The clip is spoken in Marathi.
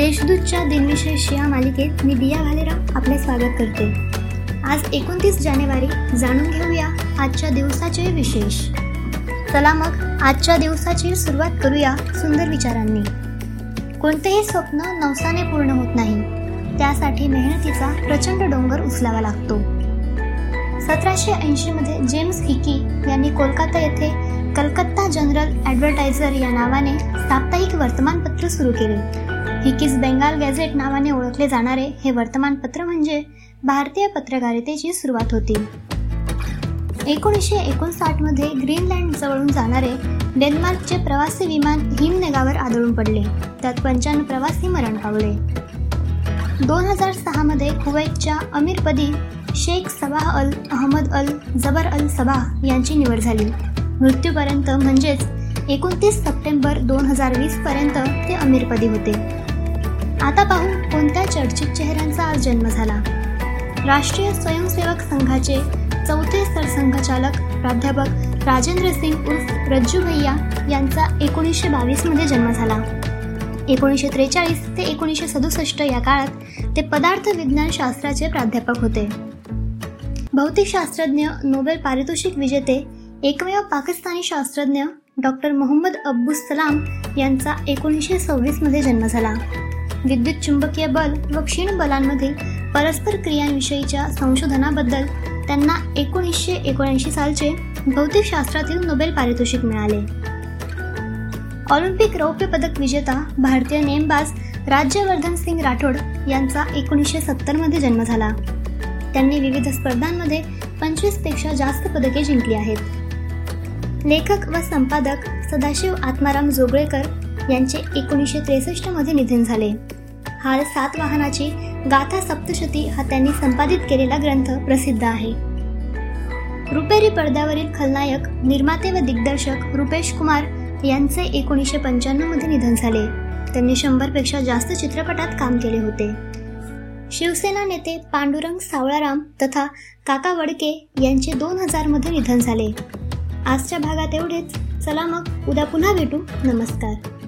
देशदूतच्या दिनविशेष या मालिकेत मी दिया भालेराव आपले स्वागत करते. आज एकोणतीस जानेवारी जाणून घेऊया आजच्या दिवसाचे विशेष. चला मग आजच्या दिवसाची सुरुवात करूया सुंदर विचारांनी. कोणतेही स्वप्न नवसाने पूर्ण होत नाही. त्यासाठी मेहनतीचा प्रचंड डोंगर उचलावा लागतो. सतराशे ऐंशीमध्ये जेम्स हिकी यांनी कोलकाता येथे कलकत्ता जनरल ॲडव्हर्टायझर या नावाने साप्ताहिक वर्तमानपत्र सुरू केले. हिकीस बेंगाल गॅझेट नावाने ओळखले जाणारे हे वर्तमानपत्र म्हणजे भारतीय पत्रकारितेची सुरुवात होती. एकोणीसशे एकोणसाठमध्ये ग्रीनलँड जवळून जाणारे डेन्मार्कचे प्रवासी विमान हिमनगावर आदळून पडले. त्यात पंच्याण्णव प्रवासी मरण पावले. दोन हजार सहामध्ये कुवैतच्या अमीरपदी Sheikh Sabah al Ahmad al Jaber al Sabah यांची निवड झाली. मृत्यूपर्यंत म्हणजेच एकोणतीस सप्टेंबर दोन हजार वीसपर्यंत ते अमीरपदी होते. आता पाहू कोणत्या चर्चित चेहऱ्यांचा आज जन्म झाला? राष्ट्रीय स्वयंसेवक संघाचे चौथे सरसंघचालक प्राध्यापक राजेंद्र सिंग उर्फ रज्जू भैया यांचा एकोणीसशे बावीसमध्ये जन्म झाला. एकोणीसशे त्रेचाळीस ते एकोणीसशे सदुसष्ट या काळात ते पदार्थ विज्ञान शास्त्राचे प्राध्यापक होते. भौतिकशास्त्रज्ञ नोबेल पारितोषिक विजेते एकमेव पाकिस्तानी शास्त्रज्ञ डॉक्टर मोहम्मद अब्बुस सलाम यांचा एकोणीसशे सव्वीसमध्ये जन्म झाला. विद्युत चुंबकीय बल व क्षीण बलांमधील परस्पर क्रियांविषयीच्या संशोधनाबद्दल त्यांना एकोणीसशे एकोणऐंशी सालचे भौतिकशास्त्रातील नोबेल पारितोषिक मिळाले. ऑलिम्पिक रौप्य पदक विजेता भारतीय नेमबाज राज्यवर्धन सिंग राठोड यांचा एकोणीसशे सत्तरमध्ये जन्म झाला. त्यांनी विविध स्पर्धांमध्ये पंचवीसपेक्षा जास्त पदके जिंकली आहेत. लेखक व संपादक सदाशिव आत्माराम जोगळेकर यांचे एकोणीसशे त्रेसष्टमध्ये निधन झाले. हा सात वाहनाची गाथा सप्तशती हा त्यांनी संपादित केलेला ग्रंथ प्रसिद्ध आहे. रुपेरी पडद्यावरील खलनायक निर्माते व दिग्दर्शक रुपेश कुमार यांचे एकोणीसशे पंच्याण्णवमध्ये निधन झाले. त्यांनी शंभरपेक्षा जास्त चित्रपटात काम केले होते. शिवसेना नेते पांडुरंग सावळाराम तथा काका वडके यांचे दोन हजारमध्ये निधन झाले. आजच्या भागात एवढेच. चला मग उद्या पुन्हा भेटू. नमस्कार.